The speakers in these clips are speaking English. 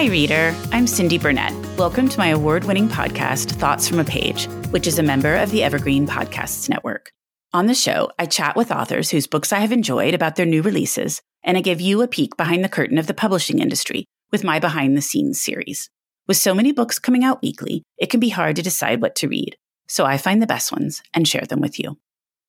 Hi, reader. I'm Cindy Burnett. Welcome to my award winning podcast, Thoughts from a Page, which is a member of the Evergreen Podcasts Network. On the show, I chat with authors whose books I have enjoyed about their new releases, and I give you a peek behind the curtain of the publishing industry with my behind the scenes series. With so many books coming out weekly, it can be hard to decide what to read, so I find the best ones and share them with you.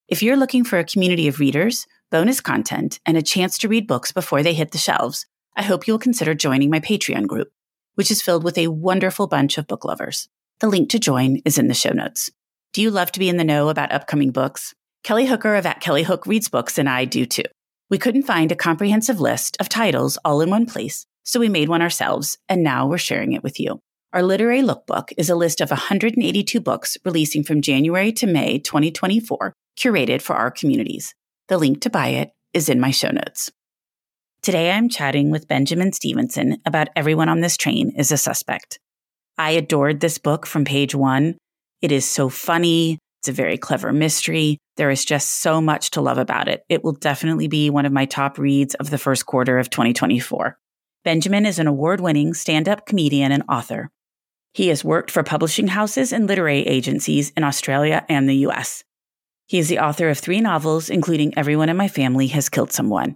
If you're looking for a community of readers, bonus content, and a chance to read books before they hit the shelves, I hope you'll consider joining my Patreon group, which is filled with a wonderful bunch of book lovers. The link to join is in the show notes. Do you love to be in the know about upcoming books? Kelly Hooker of At Kelly Hook Reads Books and I do too. We couldn't find a comprehensive list of titles all in one place, so we made one ourselves, and now we're sharing it with you. Our literary lookbook is a list of 182 books releasing from January to May 2024, curated for our communities. The link to buy it is in my show notes. Today I'm chatting with Benjamin Stevenson about Everyone on This Train is a Suspect. I adored this book from page one. It is so funny. It's a very clever mystery. There is just so much to love about it. It will definitely be one of my top reads of the first quarter of 2024. Benjamin is an award winning stand up comedian and author. He has worked for publishing houses and literary agencies in Australia and the US. He is the author of three novels, including Everyone in My Family Has Killed Someone.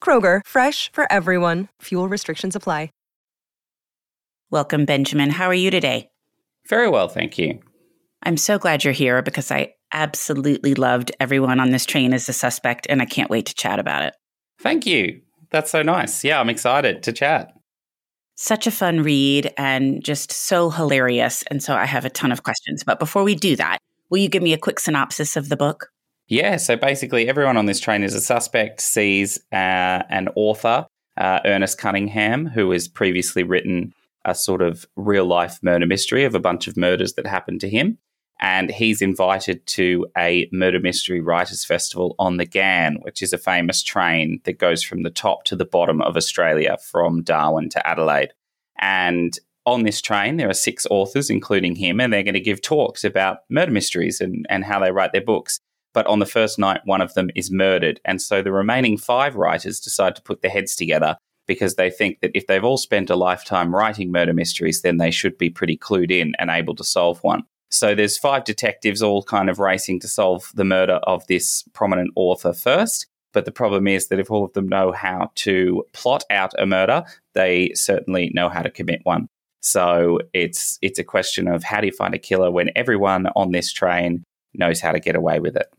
Kroger, fresh for everyone. Fuel restrictions apply. Welcome, Benjamin. How are you today? Very well, thank you. I'm so glad you're here because I absolutely loved everyone on this train as a suspect, and I can't wait to chat about it. Thank you. That's so nice. Yeah, I'm excited to chat. Such a fun read and just so hilarious. And so I have a ton of questions. But before we do that, will you give me a quick synopsis of the book? Yeah, so basically, everyone on this train is a suspect, sees uh, an author, uh, Ernest Cunningham, who has previously written a sort of real life murder mystery of a bunch of murders that happened to him. And he's invited to a murder mystery writers festival on the Ghan, which is a famous train that goes from the top to the bottom of Australia from Darwin to Adelaide. And on this train, there are six authors, including him, and they're going to give talks about murder mysteries and, and how they write their books. But on the first night, one of them is murdered. And so the remaining five writers decide to put their heads together because they think that if they've all spent a lifetime writing murder mysteries, then they should be pretty clued in and able to solve one. So there's five detectives all kind of racing to solve the murder of this prominent author first. But the problem is that if all of them know how to plot out a murder, they certainly know how to commit one. So it's it's a question of how do you find a killer when everyone on this train knows how to get away with it.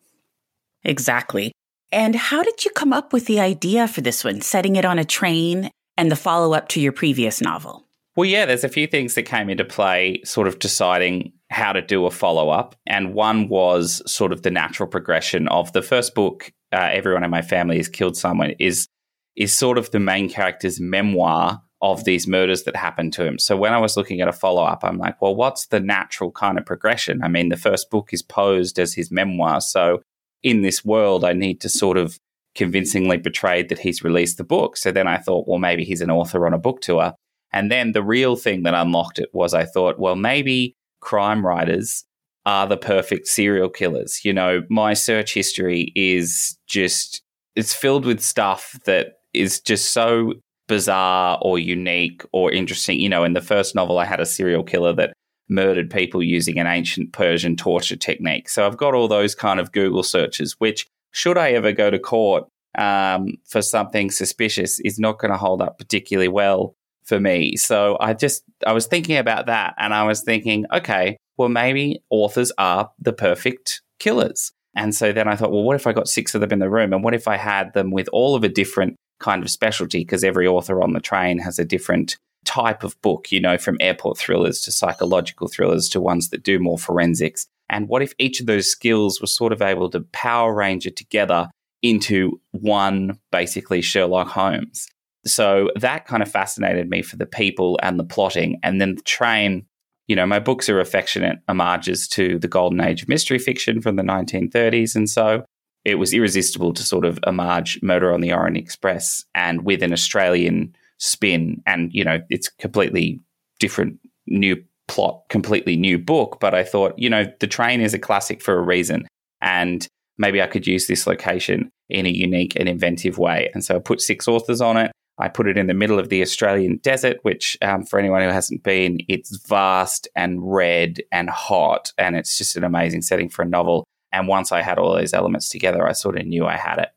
Exactly. And how did you come up with the idea for this one, setting it on a train and the follow up to your previous novel? Well, yeah, there's a few things that came into play, sort of deciding how to do a follow up. And one was sort of the natural progression of the first book, uh, Everyone in My Family Has Killed Someone, is, is sort of the main character's memoir of these murders that happened to him. So when I was looking at a follow up, I'm like, well, what's the natural kind of progression? I mean, the first book is posed as his memoir. So in this world, I need to sort of convincingly portray that he's released the book. So then I thought, well, maybe he's an author on a book tour. And then the real thing that unlocked it was I thought, well, maybe crime writers are the perfect serial killers. You know, my search history is just, it's filled with stuff that is just so bizarre or unique or interesting. You know, in the first novel, I had a serial killer that murdered people using an ancient Persian torture technique. So I've got all those kind of Google searches, which should I ever go to court um, for something suspicious is not going to hold up particularly well for me. So I just, I was thinking about that and I was thinking, okay, well, maybe authors are the perfect killers. And so then I thought, well, what if I got six of them in the room? And what if I had them with all of a different kind of specialty? Because every author on the train has a different type of book, you know, from airport thrillers to psychological thrillers to ones that do more forensics. And what if each of those skills was sort of able to power ranger together into one basically Sherlock Holmes? So that kind of fascinated me for the people and the plotting. And then the train, you know, my books are affectionate homages to the golden age of mystery fiction from the 1930s. And so it was irresistible to sort of homage Murder on the Orient Express and with an Australian spin. And, you know, it's completely different new plot, completely new book. But I thought, you know, the train is a classic for a reason. And maybe I could use this location in a unique and inventive way. And so I put six authors on it. I put it in the middle of the Australian desert, which, um, for anyone who hasn't been, it's vast and red and hot. And it's just an amazing setting for a novel. And once I had all those elements together, I sort of knew I had it.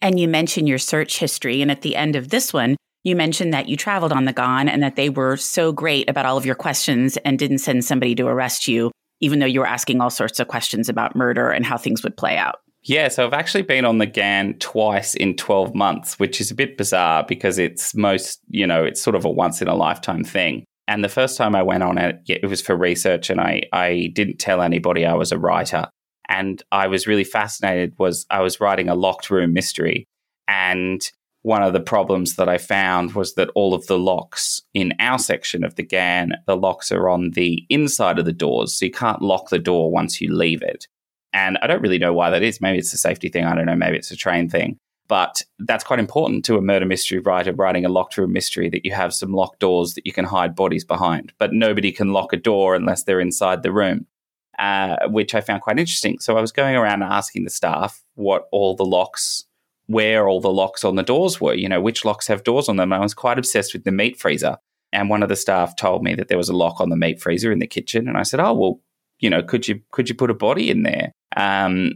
And you mentioned your search history. And at the end of this one, you mentioned that you traveled on the Gone and that they were so great about all of your questions and didn't send somebody to arrest you, even though you were asking all sorts of questions about murder and how things would play out. Yeah, so I've actually been on the Ghan twice in 12 months, which is a bit bizarre because it's most, you know, it's sort of a once in a lifetime thing. And the first time I went on it, it was for research and I, I didn't tell anybody I was a writer. And I was really fascinated was I was writing a locked room mystery and one of the problems that I found was that all of the locks in our section of the Ghan, the locks are on the inside of the doors. So you can't lock the door once you leave it. And I don't really know why that is. Maybe it's a safety thing. I don't know. Maybe it's a train thing. But that's quite important to a murder mystery writer writing a locked room mystery that you have some locked doors that you can hide bodies behind. But nobody can lock a door unless they're inside the room, uh, which I found quite interesting. So I was going around asking the staff what all the locks, where all the locks on the doors were, you know, which locks have doors on them. I was quite obsessed with the meat freezer. And one of the staff told me that there was a lock on the meat freezer in the kitchen. And I said, oh, well, you know, could you could you put a body in there? Um,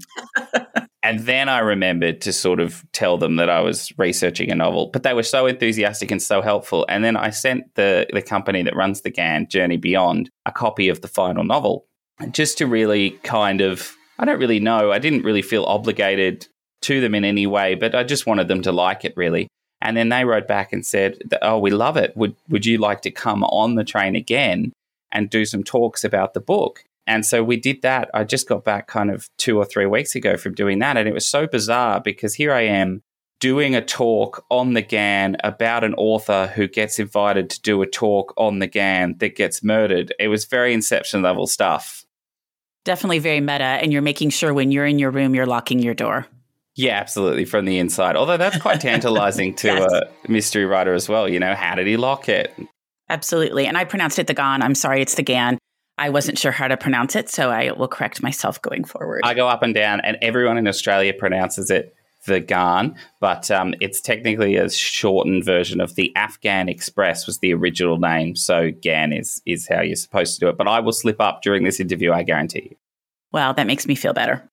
and then I remembered to sort of tell them that I was researching a novel, but they were so enthusiastic and so helpful. And then I sent the the company that runs the Ghan Journey Beyond a copy of the final novel, just to really kind of I don't really know. I didn't really feel obligated to them in any way, but I just wanted them to like it really. And then they wrote back and said, "Oh, we love it. Would would you like to come on the train again and do some talks about the book?" And so we did that. I just got back kind of two or three weeks ago from doing that. And it was so bizarre because here I am doing a talk on the Ghan about an author who gets invited to do a talk on the Ghan that gets murdered. It was very inception level stuff. Definitely very meta. And you're making sure when you're in your room, you're locking your door. Yeah, absolutely. From the inside. Although that's quite tantalizing to yes. a mystery writer as well. You know, how did he lock it? Absolutely. And I pronounced it the GAN. I'm sorry, it's the GAN. I wasn't sure how to pronounce it, so I will correct myself going forward. I go up and down, and everyone in Australia pronounces it the Gan, but um, it's technically a shortened version of the Afghan Express was the original name. So Gan is is how you're supposed to do it. But I will slip up during this interview, I guarantee you. Well, that makes me feel better.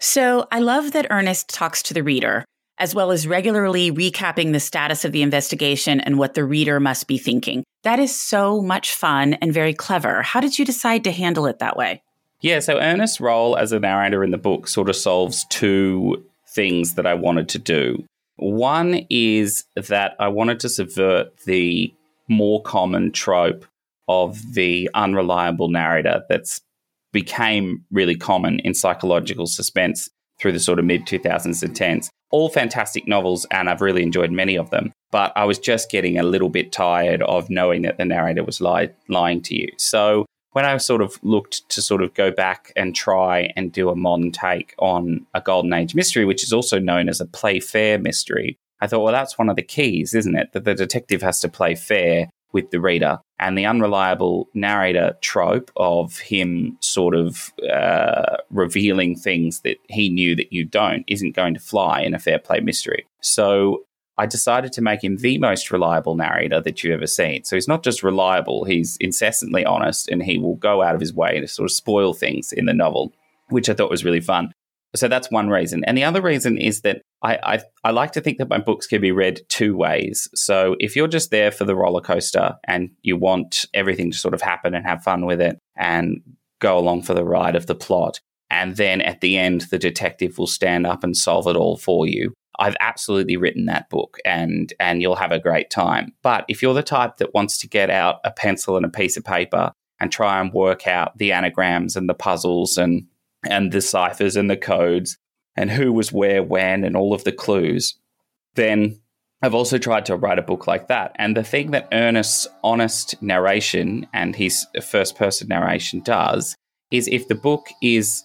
So I love that Ernest talks to the reader as well as regularly recapping the status of the investigation and what the reader must be thinking. That is so much fun and very clever. How did you decide to handle it that way? Yeah, so Ernest's role as a narrator in the book sort of solves two things that I wanted to do. One is that I wanted to subvert the more common trope of the unreliable narrator that's became really common in psychological suspense through the sort of mid 2010s all fantastic novels, and I've really enjoyed many of them. But I was just getting a little bit tired of knowing that the narrator was li- lying to you. So when I sort of looked to sort of go back and try and do a modern take on a golden age mystery, which is also known as a play fair mystery, I thought, well, that's one of the keys, isn't it? That the detective has to play fair with the reader. And the unreliable narrator trope of him sort of uh, revealing things that he knew that you don't isn't going to fly in a fair play mystery. So I decided to make him the most reliable narrator that you've ever seen. So he's not just reliable, he's incessantly honest and he will go out of his way to sort of spoil things in the novel, which I thought was really fun. So that's one reason. And the other reason is that I, I, I like to think that my books can be read two ways. So if you're just there for the roller coaster and you want everything to sort of happen and have fun with it and go along for the ride of the plot, and then at the end the detective will stand up and solve it all for you. I've absolutely written that book and and you'll have a great time. But if you're the type that wants to get out a pencil and a piece of paper and try and work out the anagrams and the puzzles and and the ciphers and the codes and who was where when and all of the clues, then I've also tried to write a book like that. And the thing that Ernest's honest narration and his first person narration does is if the book is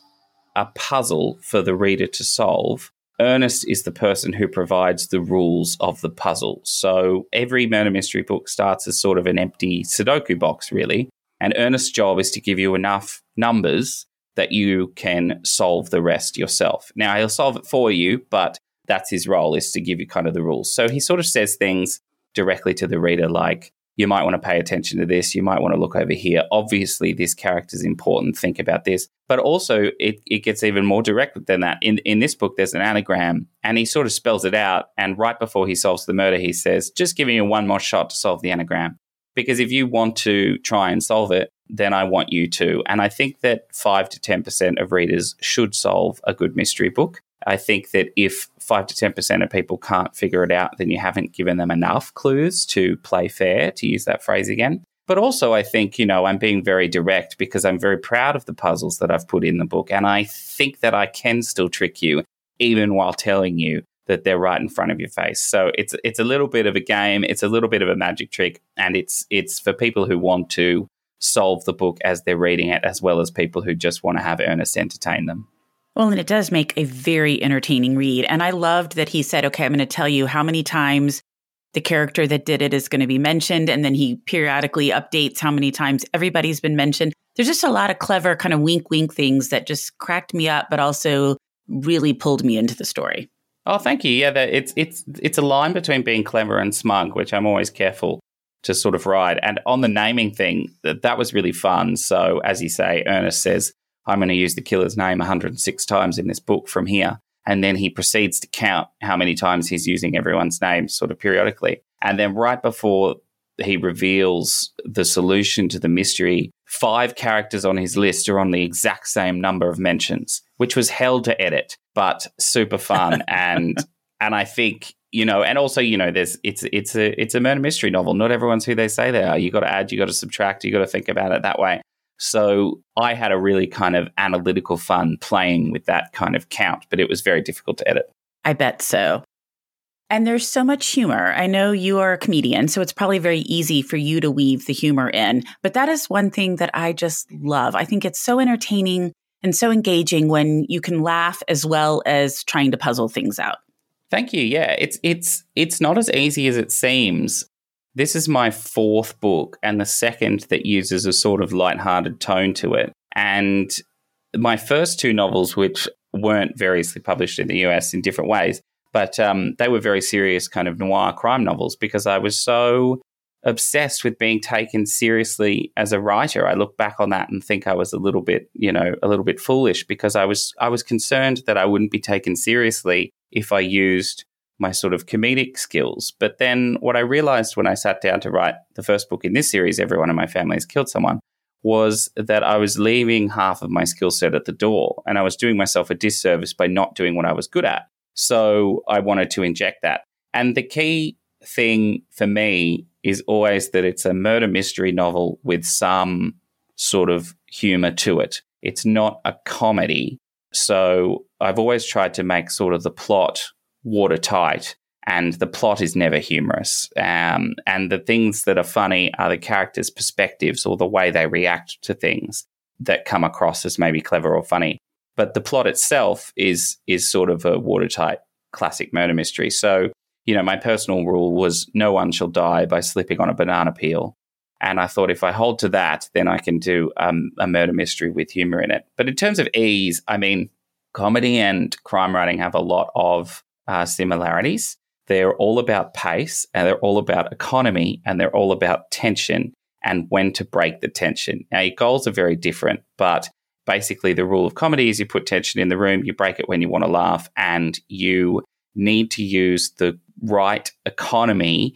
a puzzle for the reader to solve, Ernest is the person who provides the rules of the puzzle. So every murder mystery book starts as sort of an empty Sudoku box, really. And Ernest's job is to give you enough numbers that you can solve the rest yourself. Now, he'll solve it for you, but that's his role is to give you kind of the rules. So he sort of says things directly to the reader like, you might want to pay attention to this. You might want to look over here. Obviously, this character is important. Think about this. But also, it, it gets even more direct than that. In, in this book, there's an anagram, and he sort of spells it out. And right before he solves the murder, he says, just giving you one more shot to solve the anagram. Because if you want to try and solve it, then I want you to. And I think that 5 to 10% of readers should solve a good mystery book. I think that if 5 to 10% of people can't figure it out, then you haven't given them enough clues to play fair, to use that phrase again. But also, I think, you know, I'm being very direct because I'm very proud of the puzzles that I've put in the book. And I think that I can still trick you, even while telling you that they're right in front of your face. So it's it's a little bit of a game, it's a little bit of a magic trick, and it's it's for people who want to solve the book as they're reading it, as well as people who just want to have Ernest entertain them. Well, and it does make a very entertaining read. And I loved that he said, okay, I'm going to tell you how many times the character that did it is going to be mentioned. And then he periodically updates how many times everybody's been mentioned. There's just a lot of clever kind of wink, wink things that just cracked me up, but also really pulled me into the story. Oh, thank you. Yeah, it's it's it's a line between being clever and smug, which I'm always careful to sort of ride. And on the naming thing, that, that was really fun. So, as you say, Ernest says, I'm going to use the killer's name 106 times in this book from here. And then he proceeds to count how many times he's using everyone's name sort of periodically. And then right before he reveals the solution to the mystery, five characters on his list are on the exact same number of mentions, which was hell to edit, but super fun. and and I think you know, and also, you know, there's it's it's a it's a murder mystery novel. Not everyone's who they say they are. You got to add, you got to subtract, you got to think about it that way. So I had a really kind of analytical fun playing with that kind of count, but it was very difficult to edit. I bet so. And there's so much humor. I know you are a comedian, so it's probably very easy for you to weave the humor in. But that is one thing that I just love. I think it's so entertaining and so engaging when you can laugh as well as trying to puzzle things out. Thank you. Yeah, it's it's it's not as easy as it seems. This is my fourth book and the second that uses a sort of light-hearted tone to it. And my first two novels, which weren't variously published in the US in different ways, but um, they were very serious kind of noir crime novels because I was so obsessed with being taken seriously as a writer. I look back on that and think I was a little bit, you know, a little bit foolish because I was I was concerned that I wouldn't be taken seriously if I used my sort of comedic skills. But then what I realized when I sat down to write the first book in this series, Everyone in My Family Has Killed Someone, was that I was leaving half of my skill set at the door and I was doing myself a disservice by not doing what I was good at. So I wanted to inject that. And the key thing for me is always that it's a murder mystery novel with some sort of humor to it. It's not a comedy. So I've always tried to make sort of the plot watertight and the plot is never humorous. Um, and the things that are funny are the characters' perspectives or the way they react to things that come across as maybe clever or funny. But the plot itself is is sort of a watertight classic murder mystery. So, you know, my personal rule was no one shall die by slipping on a banana peel. And I thought if I hold to that, then I can do um, a murder mystery with humor in it. But in terms of ease, I mean, comedy and crime writing have a lot of uh, similarities. They're all about pace and they're all about economy and they're all about tension and when to break the tension. Now, your goals are very different, but basically the rule of comedy is you put tension in the room, you break it when you want to laugh, and you need to use the right economy,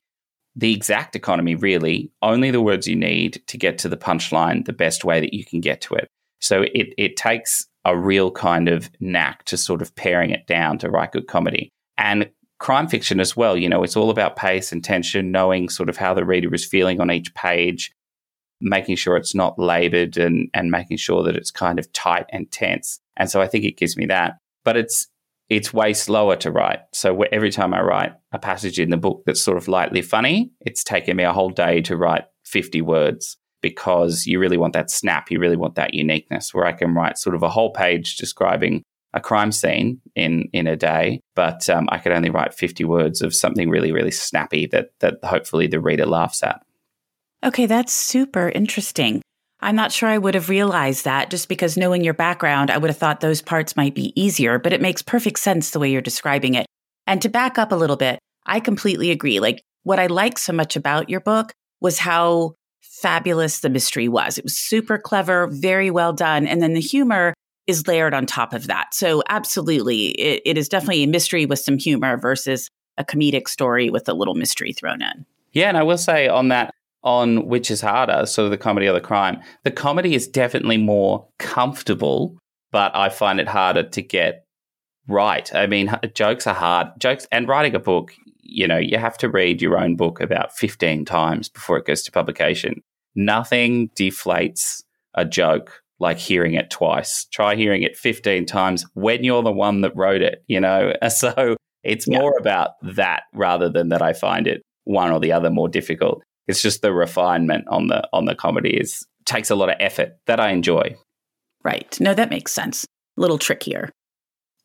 the exact economy, really, only the words you need to get to the punchline the best way that you can get to it. So it, it takes a real kind of knack to sort of paring it down to write good comedy. And crime fiction as well, you know, it's all about pace and tension, knowing sort of how the reader is feeling on each page, making sure it's not labored and, and making sure that it's kind of tight and tense. And so I think it gives me that. But it's it's way slower to write. So every time I write a passage in the book that's sort of lightly funny, it's taken me a whole day to write 50 words because you really want that snap, you really want that uniqueness where I can write sort of a whole page describing a crime scene in in a day, but um, I could only write 50 words of something really really snappy that that hopefully the reader laughs at. Okay, that's super interesting. I'm not sure I would have realized that just because knowing your background, I would have thought those parts might be easier, but it makes perfect sense the way you're describing it. And to back up a little bit, I completely agree. Like what I like so much about your book was how fabulous the mystery was. It was super clever, very well done. And then the humor is layered on top of that. So absolutely, it, it is definitely a mystery with some humor versus a comedic story with a little mystery thrown in. Yeah, and I will say on that, on which is harder, sort of the comedy or the crime. The comedy is definitely more comfortable, but I find it harder to get right. I mean, jokes are hard. Jokes and writing a book, you know, you have to read your own book about 15 times before it goes to publication. Nothing deflates a joke like hearing it twice. Try hearing it 15 times when you're the one that wrote it, you know? So it's yeah. more about that rather than that I find it one or the other more difficult. It's just the refinement on the on the comedy is takes a lot of effort that I enjoy. Right. No, that makes sense. A little trickier.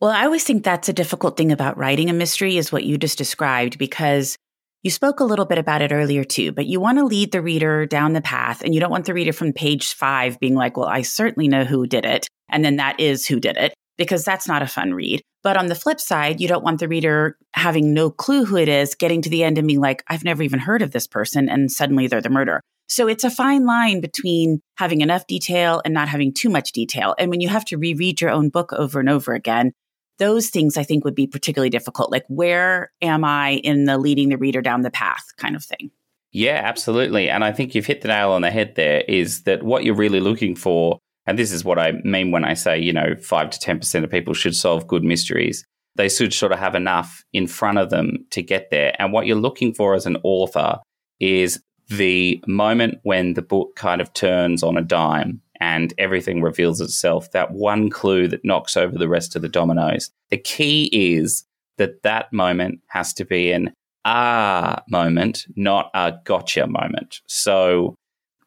Well, I always think that's a difficult thing about writing a mystery is what you just described because you spoke a little bit about it earlier too, but you want to lead the reader down the path and you don't want the reader from page five being like, well, I certainly know who did it. And then that is who did it because that's not a fun read. But on the flip side, you don't want the reader having no clue who it is, getting to the end and being like, I've never even heard of this person. And suddenly they're the murderer. So it's a fine line between having enough detail and not having too much detail. And when you have to reread your own book over and over again, those things I think would be particularly difficult. Like, where am I in the leading the reader down the path kind of thing? Yeah, absolutely. And I think you've hit the nail on the head there is that what you're really looking for, and this is what I mean when I say, you know, 5 to 10% of people should solve good mysteries. They should sort of have enough in front of them to get there. And what you're looking for as an author is the moment when the book kind of turns on a dime and everything reveals itself, that one clue that knocks over the rest of the dominoes. The key is that that moment has to be an ah moment, not a gotcha moment. So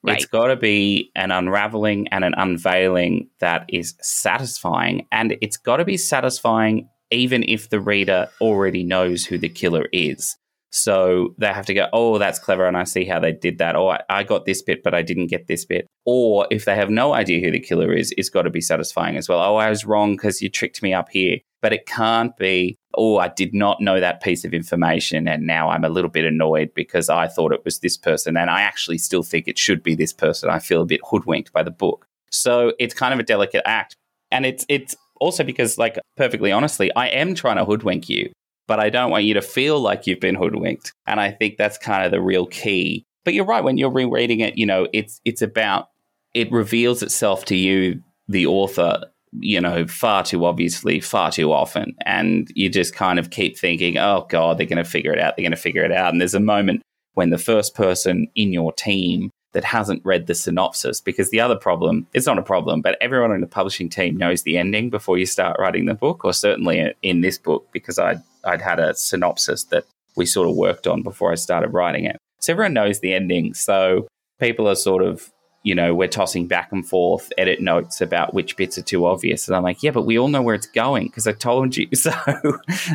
right. it's got to be an unraveling and an unveiling that is satisfying. And it's got to be satisfying even if the reader already knows who the killer is. So they have to go, oh, that's clever. And I see how they did that. Or I got this bit, but I didn't get this bit. Or if they have no idea who the killer is, it's got to be satisfying as well. Oh, I was wrong because you tricked me up here. But it can't be, oh, I did not know that piece of information. And now I'm a little bit annoyed because I thought it was this person. And I actually still think it should be this person. I feel a bit hoodwinked by the book. So it's kind of a delicate act. And it's, it's, also because like perfectly honestly i am trying to hoodwink you but I don't want you to feel like you've been hoodwinked. And I think that's kind of the real key. But you're right when you're rereading it, you know, it's it's about it reveals itself to you, the author, you know, far too obviously, far too often. And you just kind of keep thinking, oh God, they're going to figure it out. They're going to figure it out. And there's a moment when the first person in your team that hasn't read the synopsis, because the other problem, it's not a problem, but everyone in the publishing team knows the ending before you start writing the book, or certainly in this book, because I'd, I'd had a synopsis that we sort of worked on before I started writing it. So everyone knows the ending. So people are sort of, you know, we're tossing back and forth edit notes about which bits are too obvious. And I'm like, yeah, but we all know where it's going because I told you. So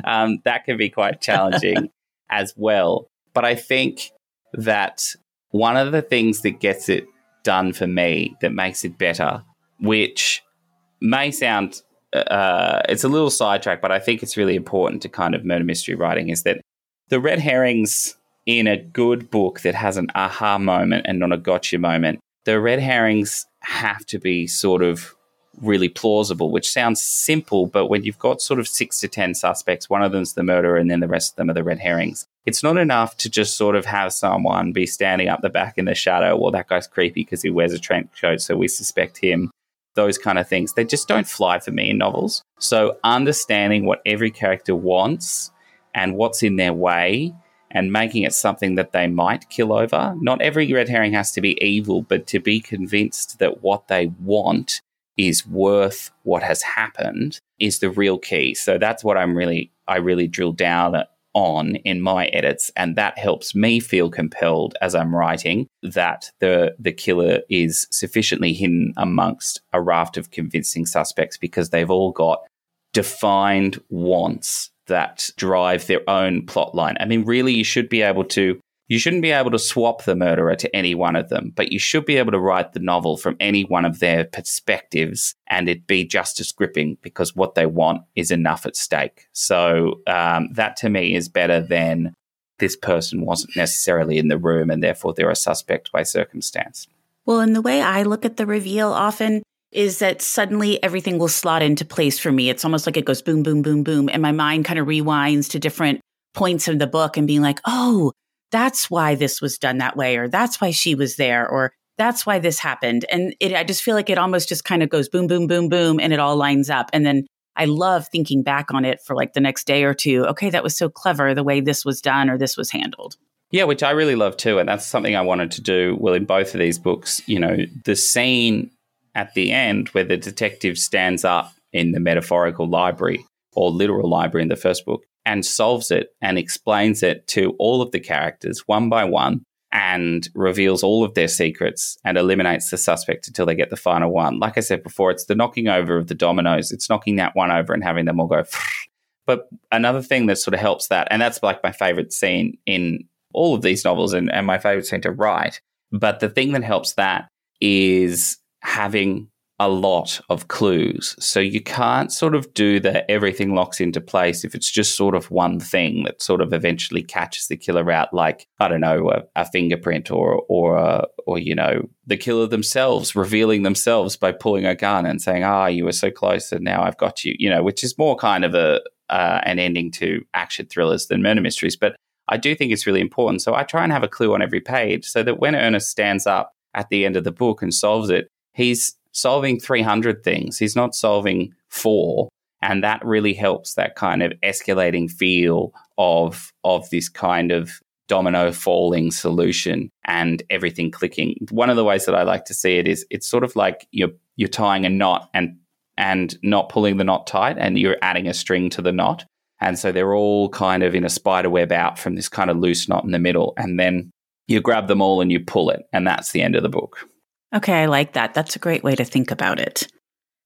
um, that can be quite challenging as well. But I think that one of the things that gets it done for me that makes it better, which may sound uh, it's a little sidetrack, but I think it's really important to kind of murder mystery writing is that the red herrings in a good book that has an aha moment and not a gotcha moment, the red herrings have to be sort of really plausible, which sounds simple, but when you've got sort of six to 10 suspects, one of them's the murderer and then the rest of them are the red herrings. It's not enough to just sort of have someone be standing up the back in the shadow. Well, that guy's creepy because he wears a trench coat, so we suspect him. Those kind of things. They just don't fly for me in novels. So understanding what every character wants and what's in their way and making it something that they might kill over. Not every red herring has to be evil, but to be convinced that what they want is worth what has happened is the real key. So that's what I'm really, I really drill down on in my edits, and that helps me feel compelled as I'm writing that the the killer is sufficiently hidden amongst a raft of convincing suspects because they've all got defined wants that drive their own plot line. I mean, really, you should be able to. You shouldn't be able to swap the murderer to any one of them, but you should be able to write the novel from any one of their perspectives and it be just as gripping because what they want is enough at stake. So um, that to me is better than this person wasn't necessarily in the room and therefore they're a suspect by circumstance. Well, in the way I look at the reveal often, is that suddenly everything will slot into place for me. It's almost like it goes boom, boom, boom, boom. And my mind kind of rewinds to different points of the book and being like, oh, that's why this was done that way, or that's why she was there, or that's why this happened. And it, I just feel like it almost just kind of goes boom, boom, boom, boom, and it all lines up. And then I love thinking back on it for like the next day or two. Okay, that was so clever the way this was done or this was handled. Yeah, which I really love too. And that's something I wanted to do. Well, in both of these books, you know, the scene at the end where the detective stands up in the metaphorical library or literal library in the first book and solves it and explains it to all of the characters one by one and reveals all of their secrets and eliminates the suspect until they get the final one. Like I said before, it's the knocking over of the dominoes. It's knocking that one over and having them all go. But another thing that sort of helps that, and that's like my favorite scene in all of these novels and, and my favorite scene to write. But the thing that helps that is having a lot of clues. So you can't sort of do the everything locks into place if it's just sort of one thing that sort of eventually catches the killer out, like I don't know, a, a fingerprint or or uh, or you know the killer themselves revealing themselves by pulling a gun and saying, "Ah, oh, you were so close, and now I've got you." You know, which is more kind of a uh, an ending to action thrillers than murder mysteries, but. I do think it's really important. So I try and have a clue on every page so that when Ernest stands up at the end of the book and solves it, he's solving 300 things. He's not solving four. And that really helps that kind of escalating feel of, of this kind of domino falling solution and everything clicking. One of the ways that I like to see it is it's sort of like you're, you're tying a knot and, and not pulling the knot tight and you're adding a string to the knot. And so they're all kind of in a spider web out from this kind of loose knot in the middle. And then you grab them all and you pull it. And that's the end of the book. Okay, I like that. That's a great way to think about it.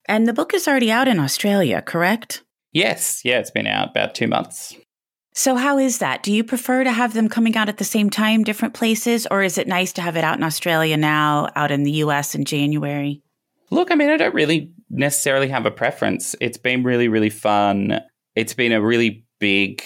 And the book is already out in Australia, correct? Yes. Yeah, it's been out about two months. So, how is that? Do you prefer to have them coming out at the same time, different places, or is it nice to have it out in Australia now, out in the US in January? Look, I mean, I don't really necessarily have a preference. It's been really, really fun. It's been a really big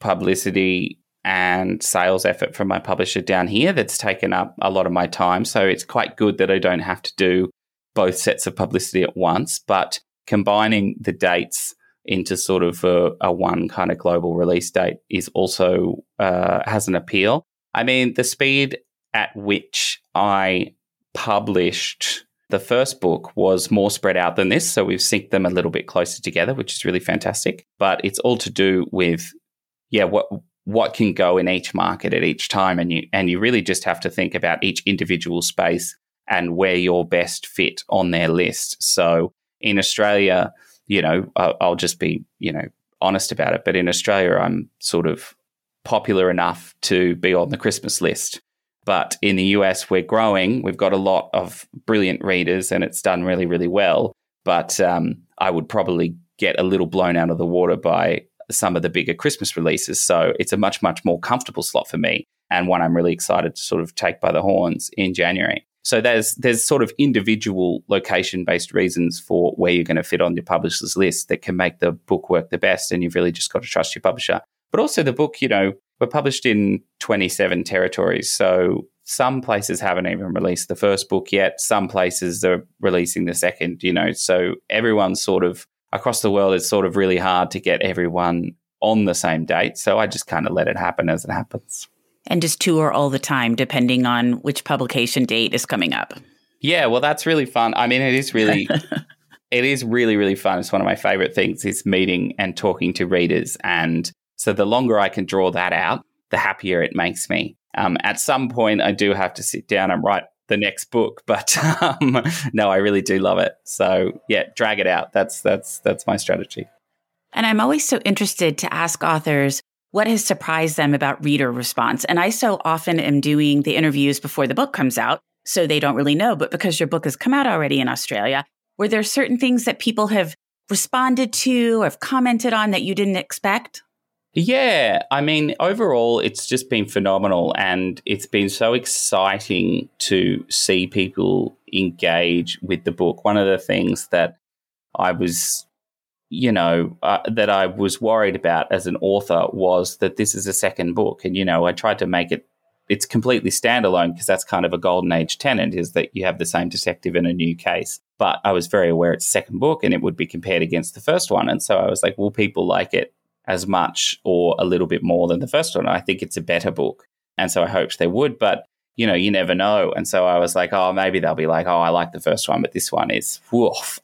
publicity and sales effort from my publisher down here that's taken up a lot of my time. So it's quite good that I don't have to do both sets of publicity at once, but combining the dates into sort of a, a one kind of global release date is also uh, has an appeal. I mean, the speed at which I published the first book was more spread out than this. So we've synced them a little bit closer together, which is really fantastic. But it's all to do with, yeah, what what can go in each market at each time and you and you really just have to think about each individual space and where you're best fit on their list. So in australia you know i'll just be you know honest about it but in australia i'm sort of popular enough to be on the christmas list. But in the us we're growing. We've got a lot of brilliant readers and it's done really really well. But um, i would probably get a little blown out of the water by some of the bigger Christmas releases. So it's a much, much more comfortable slot for me and one I'm really excited to sort of take by the horns in January. So there's there's sort of individual location based reasons for where you're going to fit on your publisher's list that can make the book work the best, and you've really just got to trust your publisher. But also the book, you know, we're published in 27 territories, so some places haven't even released the first book yet. Some places are releasing the second, you know. So everyone's sort of across the world, it's sort of really hard to get everyone on the same date. So I just kind of let it happen as it happens. And just tour all the time, depending on which publication date is coming up. Yeah, well, that's really fun. I mean, it is really, it is really, really fun. It's one of my favorite things is meeting and talking to readers. And so the longer I can draw that out, the happier it makes me. Um, at some point, I do have to sit down and write the next book, but um, no, I really do love it. So yeah, drag it out. That's that's that's my strategy. And I'm always so interested to ask authors what has surprised them about reader response. And I so often am doing the interviews before the book comes out, so they don't really know. But because your book has come out already in Australia, were there certain things that people have responded to or have commented on that you didn't expect? Yeah, I mean, overall, it's just been phenomenal. And it's been so exciting to see people engage with the book. One of the things that I was, you know, uh, that I was worried about as an author was that this is a second book. And, you know, I tried to make it, it's completely standalone because that's kind of a golden age tenant is that you have the same detective in a new case. But I was very aware it's a second book and it would be compared against the first one. And so I was like, will people like it? As much or a little bit more than the first one. I think it's a better book. And so I hoped they would, but you know, you never know. And so I was like, oh, maybe they'll be like, oh, I like the first one, but this one is woof.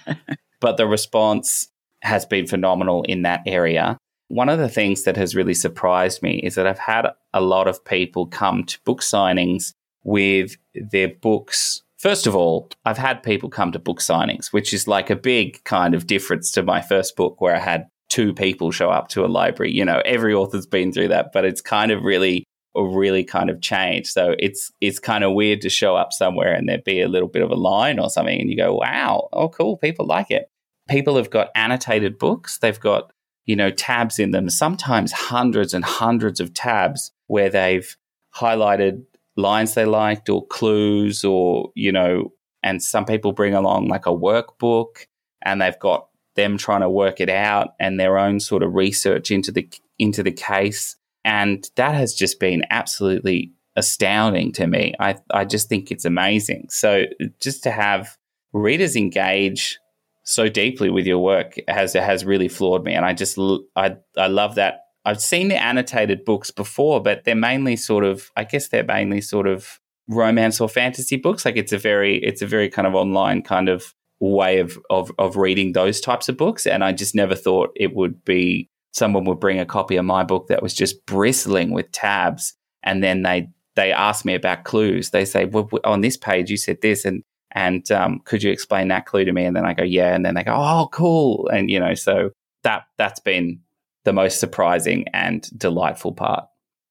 but the response has been phenomenal in that area. One of the things that has really surprised me is that I've had a lot of people come to book signings with their books. First of all, I've had people come to book signings, which is like a big kind of difference to my first book where I had two people show up to a library. You know, every author's been through that, but it's kind of really really kind of changed. So it's it's kind of weird to show up somewhere and there be a little bit of a line or something and you go, "Wow, oh cool, people like it." People have got annotated books. They've got, you know, tabs in them, sometimes hundreds and hundreds of tabs where they've highlighted lines they liked or clues or, you know, and some people bring along like a workbook and they've got them trying to work it out and their own sort of research into the into the case. And that has just been absolutely astounding to me. I i just think it's amazing. So just to have readers engage so deeply with your work has has really floored me. And i just i i love that. I've seen the annotated books before but they're mainly sort of i guess they're mainly sort of romance or fantasy books. Like it's a very it's a very kind of online kind of way of, of, of reading those types of books. And I just never thought it would be someone would bring a copy of my book that was just bristling with tabs. And then they, they ask me about clues. They say, well, on this page, you said this. And, and um, could you explain that clue to me? And then I go, yeah. And then they go, oh, cool. And, you know, so that, that's been the most surprising and delightful part.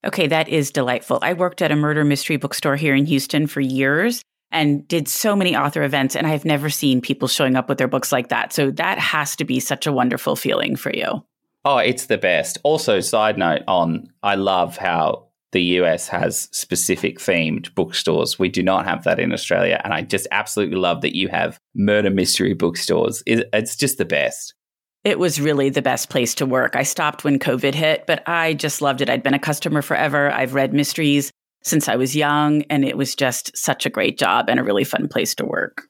Okay, that is delightful. I worked at a murder mystery bookstore here in Houston for years and did so many author events. And I've never seen people showing up with their books like that. So that has to be such a wonderful feeling for you. Oh, it's the best. Also, side note on, I love how the US has specific themed bookstores. We do not have that in Australia. And I just absolutely love that you have murder mystery bookstores. It's just the best. It was really the best place to work. I stopped when COVID hit, but I just loved it. I'd been a customer forever. I've read mysteries since I was young, and it was just such a great job and a really fun place to work.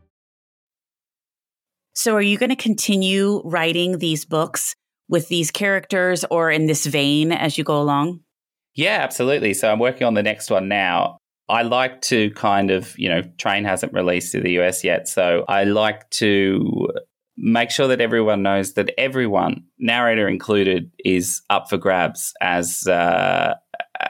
So, are you going to continue writing these books with these characters or in this vein as you go along? Yeah, absolutely. So, I'm working on the next one now. I like to kind of, you know, Train hasn't released to the US yet. So I like to make sure that everyone knows that everyone, narrator included, is up for grabs as uh,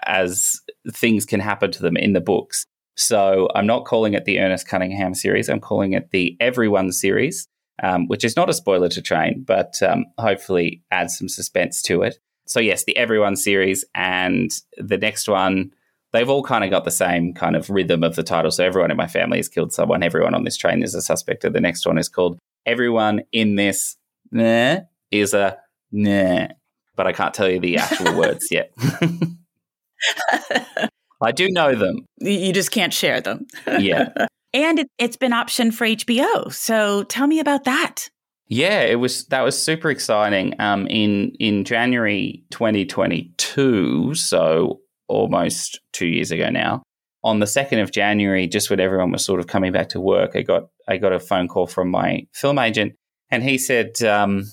as things can happen to them in the books. So I'm not calling it the Ernest Cunningham series. I'm calling it the Everyone series, um, which is not a spoiler to Train, but um, hopefully adds some suspense to it. So yes, the Everyone series, and the next one they've all kind of got the same kind of rhythm of the title. So everyone in my family has killed someone. Everyone on this train is a suspect. And the next one is called Everyone in this nah, is a nah. But I can't tell you the actual words yet. I do know them. You just can't share them. Yeah. and it, it's been optioned for HBO. So tell me about that. Yeah, it was that was super exciting. Um, in in January 2022, so almost two years ago now, on the second of January, just when everyone was sort of coming back to work, I got I got a phone call from my film agent, and he said, um,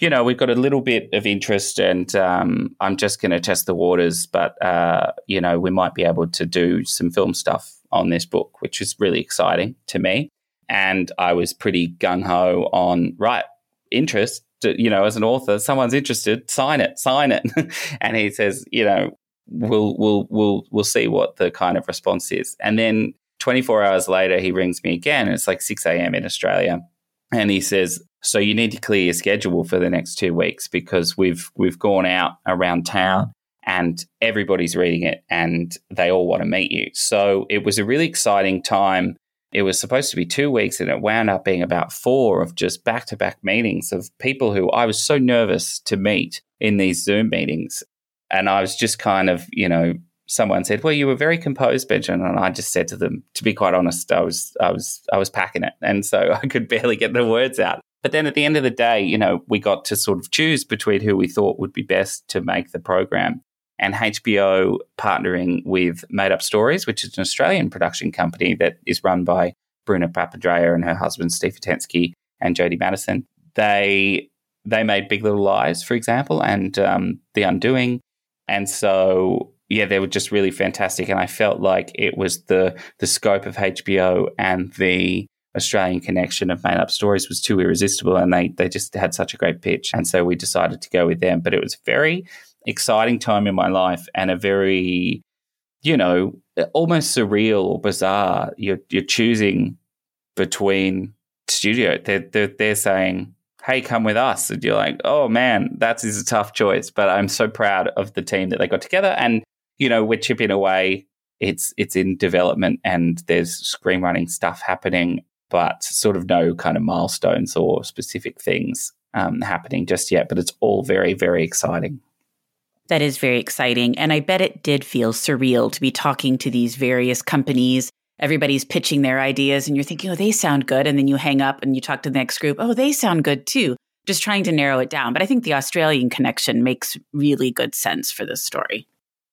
you know, we've got a little bit of interest, and um, I'm just going to test the waters, but uh, you know, we might be able to do some film stuff on this book, which is really exciting to me. And I was pretty gung ho on right interest. You know, as an author, someone's interested, sign it, sign it. and he says, you know, we'll we'll we'll we'll see what the kind of response is. And then 24 hours later, he rings me again. It's like 6 a.m. in Australia, and he says, "So you need to clear your schedule for the next two weeks because we've we've gone out around town." And everybody's reading it and they all want to meet you. So it was a really exciting time it was supposed to be two weeks and it wound up being about four of just back to back meetings of people who I was so nervous to meet in these Zoom meetings. And I was just kind of, you know, someone said, "Well, you were very composed, Benjamin," and I just said to them, to be quite honest, I was, I was, I was packing it, and so I could barely get the words out. But then at the end of the day, you know, we got to sort of choose between who we thought would be best to make the program. And HBO partnering with Made Up Stories, which is an Australian production company that is run by Bruna Papandrea and her husband Steve Hutensky and Jodi Matterson. They they made Big Little Lies, for example, and um, The Undoing, and so yeah, they were just really fantastic. And I felt like it was the the scope of HBO and the Australian connection of Made Up Stories was too irresistible, and they they just had such a great pitch, and so we decided to go with them. But it was a very exciting time in my life, and a very you know almost surreal or bizarre. You're you're choosing between studio. They're they're, they're saying hey, come with us. And you're like, oh man, that is a tough choice. But I'm so proud of the team that they got together. And, you know, we're chipping away. It's it's in development and there's screenwriting stuff happening, but sort of no kind of milestones or specific things um, happening just yet. But it's all very, very exciting. That is very exciting. And I bet it did feel surreal to be talking to these various companies everybody's pitching their ideas and you're thinking, oh, they sound good. And then you hang up and you talk to the next group, oh, they sound good too. Just trying to narrow it down. But I think the Australian connection makes really good sense for this story.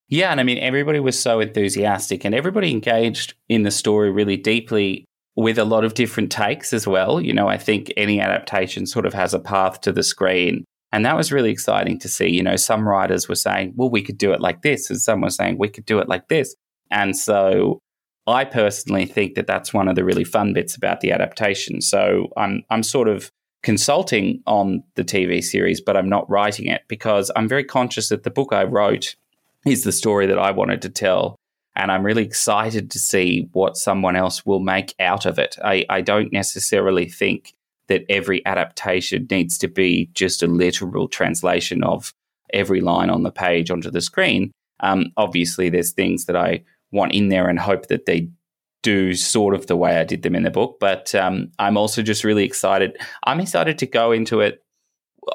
Yeah. And I mean, everybody was so enthusiastic and everybody engaged in the story really deeply with a lot of different takes as well. You know, I think any adaptation sort of has a path to the screen. And that was really exciting to see. You know, some writers were saying, well, we could do it like this. And some were saying, we could do it like this. And so I personally think that that's one of the really fun bits about the adaptation. So I'm I'm sort of consulting on the TV series, but I'm not writing it because I'm very conscious that the book I wrote is the story that I wanted to tell. And I'm really excited to see what someone else will make out of it. I, I don't necessarily think that every adaptation needs to be just a literal translation of every line on the page onto the screen. Um, obviously, there's things that I want in there and hope that they do sort of the way I did them in the book. But um, I'm also just really excited. I'm excited to go into it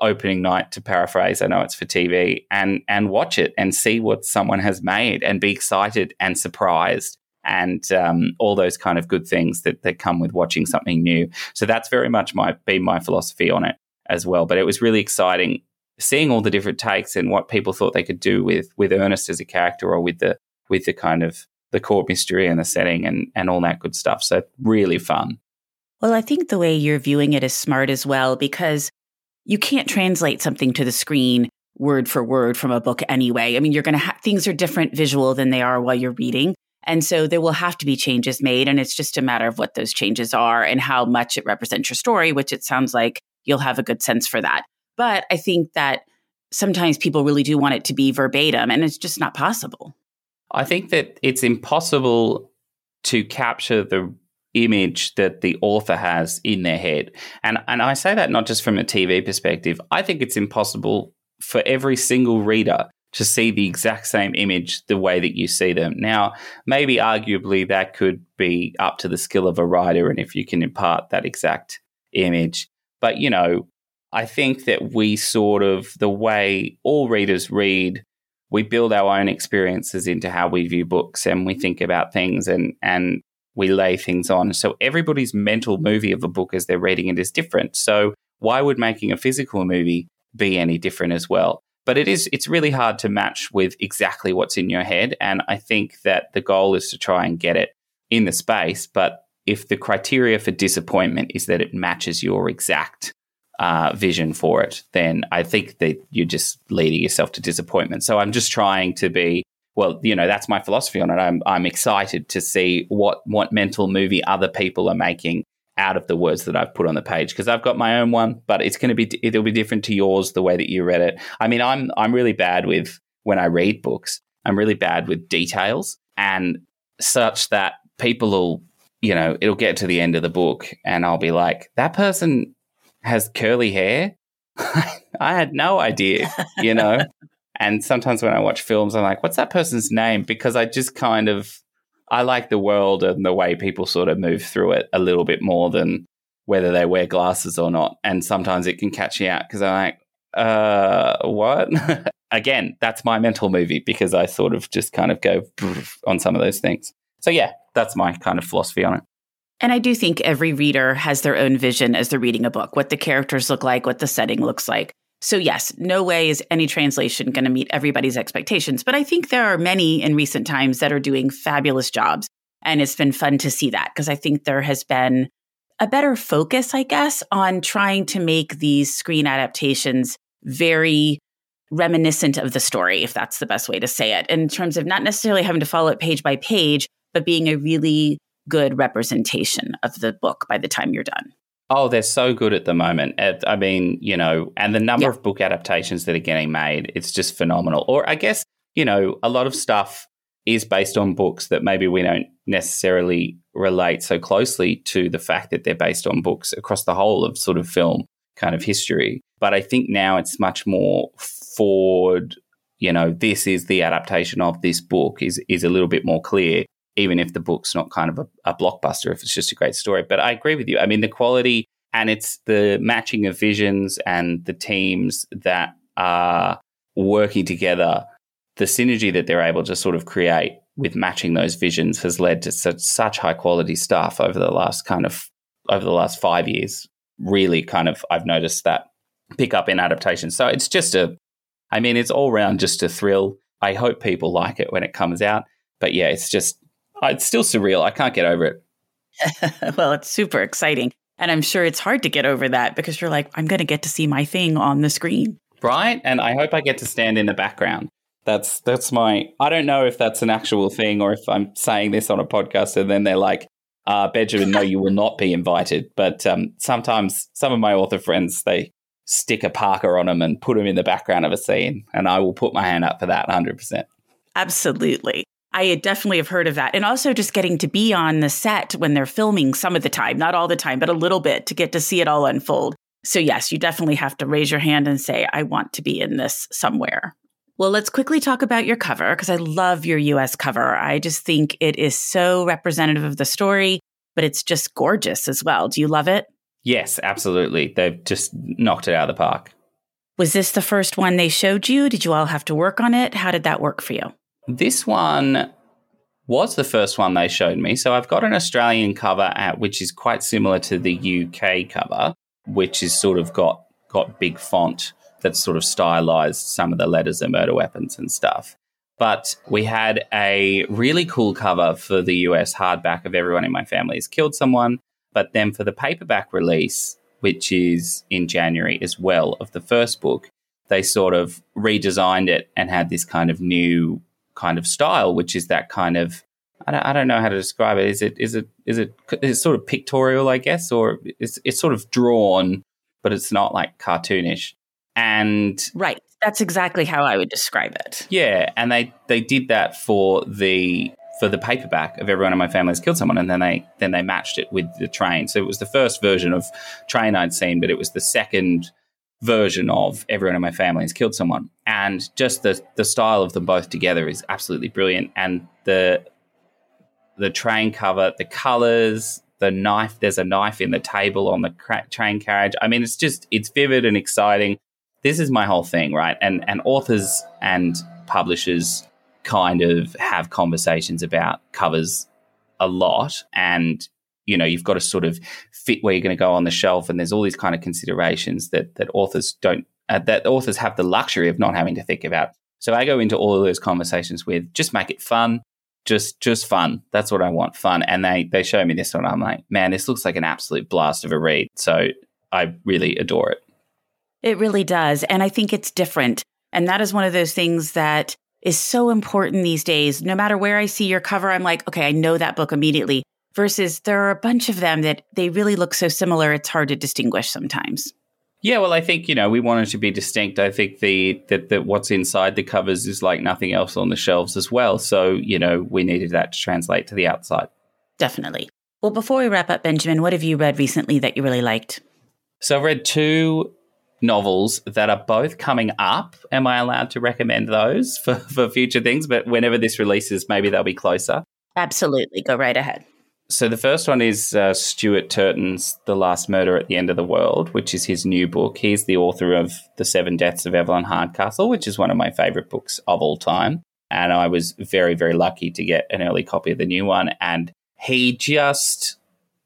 opening night to paraphrase. I know it's for TV and and watch it and see what someone has made and be excited and surprised and um, all those kind of good things that that come with watching something new. So that's very much my been my philosophy on it as well. But it was really exciting seeing all the different takes and what people thought they could do with with Ernest as a character or with the with the kind of the core mystery and the setting and, and all that good stuff. So really fun. Well, I think the way you're viewing it is smart as well because you can't translate something to the screen word for word from a book anyway. I mean, you're going to have things are different visual than they are while you're reading. And so there will have to be changes made. And it's just a matter of what those changes are and how much it represents your story, which it sounds like you'll have a good sense for that. But I think that sometimes people really do want it to be verbatim, and it's just not possible. I think that it's impossible to capture the image that the author has in their head. And and I say that not just from a TV perspective. I think it's impossible for every single reader to see the exact same image the way that you see them. Now, maybe arguably that could be up to the skill of a writer and if you can impart that exact image. But, you know, I think that we sort of, the way all readers read, we build our own experiences into how we view books and we think about things and, and we lay things on. So everybody's mental movie of a book as they're reading it is different. So why would making a physical movie be any different as well? But it is it's really hard to match with exactly what's in your head. And I think that the goal is to try and get it in the space. But if the criteria for disappointment is that it matches your exact uh, vision for it, then I think that you're just leading yourself to disappointment. So I'm just trying to be well, you know, that's my philosophy on it. I'm I'm excited to see what what mental movie other people are making out of the words that I've put on the page because I've got my own one, but it's going to be it'll be different to yours the way that you read it. I mean, I'm I'm really bad with when I read books. I'm really bad with details and such that people will, you know, it'll get to the end of the book and I'll be like, that person has curly hair. I had no idea, you know. And sometimes when I watch films, I'm like, what's that person's name? Because I just kind of I like the world and the way people sort of move through it a little bit more than whether they wear glasses or not. And sometimes it can catch you out because I'm like, uh, what? Again, that's my mental movie because I sort of just kind of go on some of those things. So yeah, that's my kind of philosophy on it. And I do think every reader has their own vision as they're reading a book, what the characters look like, what the setting looks like. So, yes, no way is any translation going to meet everybody's expectations. But I think there are many in recent times that are doing fabulous jobs. And it's been fun to see that because I think there has been a better focus, I guess, on trying to make these screen adaptations very reminiscent of the story, if that's the best way to say it, in terms of not necessarily having to follow it page by page, but being a really good representation of the book by the time you're done. Oh, they're so good at the moment. I mean, you know, and the number of book adaptations that are getting made, it's just phenomenal. Or I guess, you know, a lot of stuff is based on books that maybe we don't necessarily relate so closely to the fact that they're based on books across the whole of sort of film kind of history. But I think now it's much more forward, you know, this is the adaptation of this book is is a little bit more clear even if the book's not kind of a, a blockbuster, if it's just a great story. But I agree with you. I mean, the quality and it's the matching of visions and the teams that are working together, the synergy that they're able to sort of create with matching those visions has led to such, such high quality stuff over the last kind of over the last five years. Really, kind of, I've noticed that pick up in adaptations. So it's just a, I mean, it's all around just a thrill. I hope people like it when it comes out. But yeah, it's just it's still surreal. I can't get over it. well, it's super exciting. And I'm sure it's hard to get over that because you're like, I'm going to get to see my thing on the screen. Right. And I hope I get to stand in the background. That's that's my I don't know if that's an actual thing or if I'm saying this on a podcast and then they're like, uh, Benjamin, no, you will not be invited. But um, sometimes some of my author friends they stick a Parker on them and put them in the background of a scene, and I will put my hand up for that 100. percent Absolutely. I definitely have heard of that. And also just getting to be on the set when they're filming some of the time, not all the time, but a little bit to get to see it all unfold. So, yes, you definitely have to raise your hand and say, I want to be in this somewhere. Well, let's quickly talk about your cover because I love your US cover. I just think it is so representative of the story, but it's just gorgeous as well. Do you love it? Yes, absolutely. They've just knocked it out of the park. Was this the first one they showed you? Did you all have to work on it? How did that work for you? This one was the first one they showed me. So I've got an Australian cover at, which is quite similar to the UK cover, which is sort of got got big font that's sort of stylized some of the letters and murder weapons and stuff. But we had a really cool cover for the US hardback of Everyone in My Family Has Killed Someone. But then for the paperback release, which is in January as well, of the first book, they sort of redesigned it and had this kind of new kind of style, which is that kind of I don't, I don't know how to describe it. Is it is it is it is sort of pictorial, I guess, or it's it's sort of drawn, but it's not like cartoonish. And right, that's exactly how I would describe it. Yeah, and they they did that for the for the paperback of everyone in my family has killed someone, and then they then they matched it with the train. So it was the first version of train I'd seen, but it was the second version of everyone in my family has killed someone. And just the the style of them both together is absolutely brilliant. And the the train cover, the colors, the knife. There's a knife in the table on the cra- train carriage. I mean, it's just it's vivid and exciting. This is my whole thing, right? And and authors and publishers kind of have conversations about covers a lot, and you know you've got to sort of fit where you're going to go on the shelf, and there's all these kind of considerations that that authors don't uh, that authors have the luxury of not having to think about. So I go into all of those conversations with just make it fun, just just fun. That's what I want, fun. And they they show me this one. I'm like, man, this looks like an absolute blast of a read. So I really adore it. It really does, and I think it's different. And that is one of those things that is so important these days. No matter where I see your cover, I'm like, okay, I know that book immediately. Versus there are a bunch of them that they really look so similar, it's hard to distinguish sometimes. Yeah, well, I think you know we wanted to be distinct. I think the that, that what's inside the covers is like nothing else on the shelves as well. So you know we needed that to translate to the outside. Definitely. Well, before we wrap up, Benjamin, what have you read recently that you really liked? So I've read two novels that are both coming up. Am I allowed to recommend those for, for future things? But whenever this releases, maybe they'll be closer. Absolutely. Go right ahead. So the first one is uh, Stuart Turton's The Last Murder at the End of the World, which is his new book. He's the author of The Seven Deaths of Evelyn Hardcastle, which is one of my favorite books of all time. And I was very, very lucky to get an early copy of the new one. And he just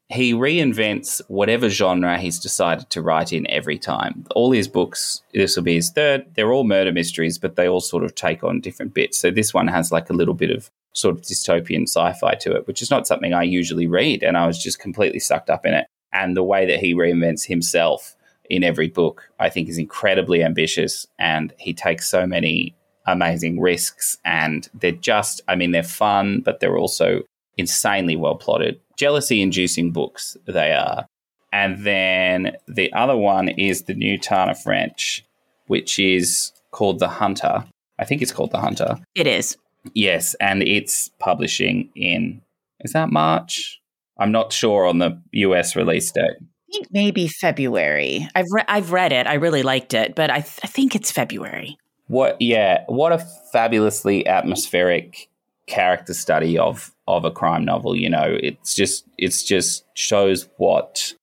he reinvents whatever genre he's decided to write in every time. All his books, this will be his third, they're all murder mysteries, but they all sort of take on different bits. So this one has like a little bit of sort of dystopian sci-fi to it, which is not something I usually read, and I was just completely sucked up in it. And the way that he reinvents himself in every book, I think, is incredibly ambitious, and he takes so many amazing risks, and they're just, I mean, they're fun, but they're also insanely well plotted, jealousy-inducing books they are. And then the other one is the new Tana French, which is called The Hunter. I think it's called The Hunter. It is. Yes, and it's publishing in is that March? I'm not sure on the US release date. I think maybe February. I've re- I've read it. I really liked it, but I, th- I think it's February. What? Yeah, what a fabulously atmospheric character study of of a crime novel. You know, it's just it's just shows what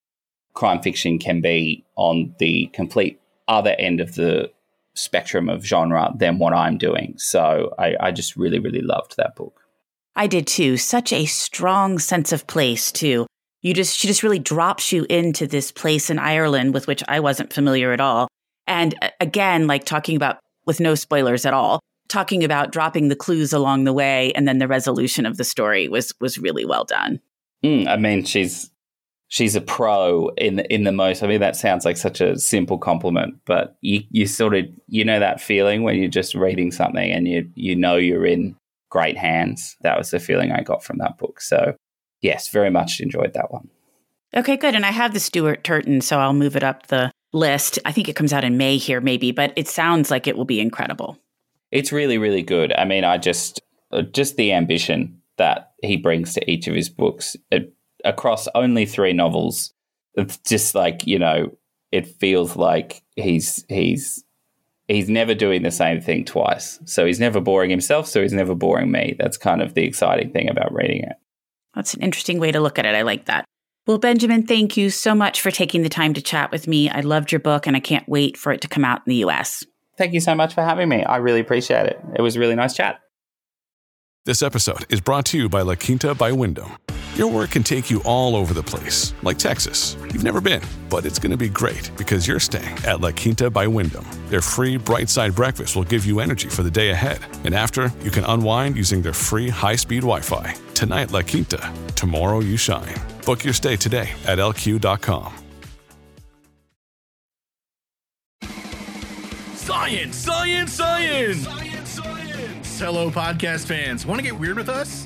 crime fiction can be on the complete other end of the spectrum of genre than what I'm doing. So I, I just really, really loved that book. I did too. Such a strong sense of place too. You just she just really drops you into this place in Ireland with which I wasn't familiar at all. And again, like talking about with no spoilers at all, talking about dropping the clues along the way and then the resolution of the story was was really well done. Mm, I mean, she's she's a pro in the, in the most. I mean, that sounds like such a simple compliment, but you you sort of you know that feeling when you're just reading something and you you know you're in great hands. That was the feeling I got from that book. So yes, very much enjoyed that one. Okay, good. And I have the Stuart Turton, so I'll move it up the list. I think it comes out in May here, maybe, but it sounds like it will be incredible. It's really, really good. I mean, I just uh, just the ambition that he brings to each of his books. It, across only three novels, it's just like you know, it feels like he's he's he's never doing the same thing twice. So he's never boring himself. So he's never boring me. That's kind of the exciting thing about reading it. That's an interesting way to look at it. I like that. Well, Benjamin, thank you so much for taking the time to chat with me. I loved your book and I can't wait for it to come out in the US. Thank you so much for having me. I really appreciate it. It was a really nice chat. This episode is brought to you by La Quinta by Wyndham. Your work can take you all over the place, like Texas. You've never been, but it's going to be great because you're staying at La Quinta by Wyndham. Their free bright side breakfast will give you energy for the day ahead. And after, you can unwind using their free high speed Wi Fi. Tonight, La Quinta. Tomorrow, you shine. Book your stay today at lq.com. Science, science, science! Science, science! Hello, podcast fans. Want to get weird with us?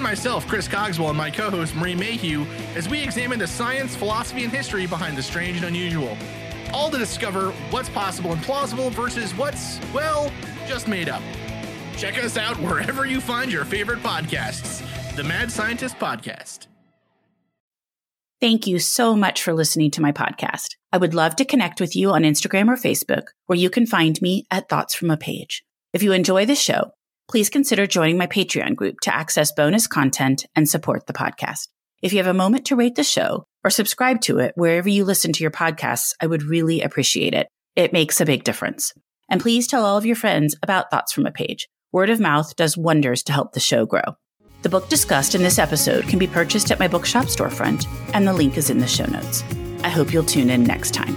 Join myself, Chris Cogswell, and my co host, Marie Mayhew, as we examine the science, philosophy, and history behind the strange and unusual. All to discover what's possible and plausible versus what's, well, just made up. Check us out wherever you find your favorite podcasts. The Mad Scientist Podcast. Thank you so much for listening to my podcast. I would love to connect with you on Instagram or Facebook, where you can find me at Thoughts from a Page. If you enjoy the show, please consider joining my Patreon group to access bonus content and support the podcast. If you have a moment to rate the show or subscribe to it wherever you listen to your podcasts, I would really appreciate it. It makes a big difference. And please tell all of your friends about Thoughts from a Page. Word of mouth does wonders to help the show grow. The book discussed in this episode can be purchased at my bookshop storefront, and the link is in the show notes. I hope you'll tune in next time.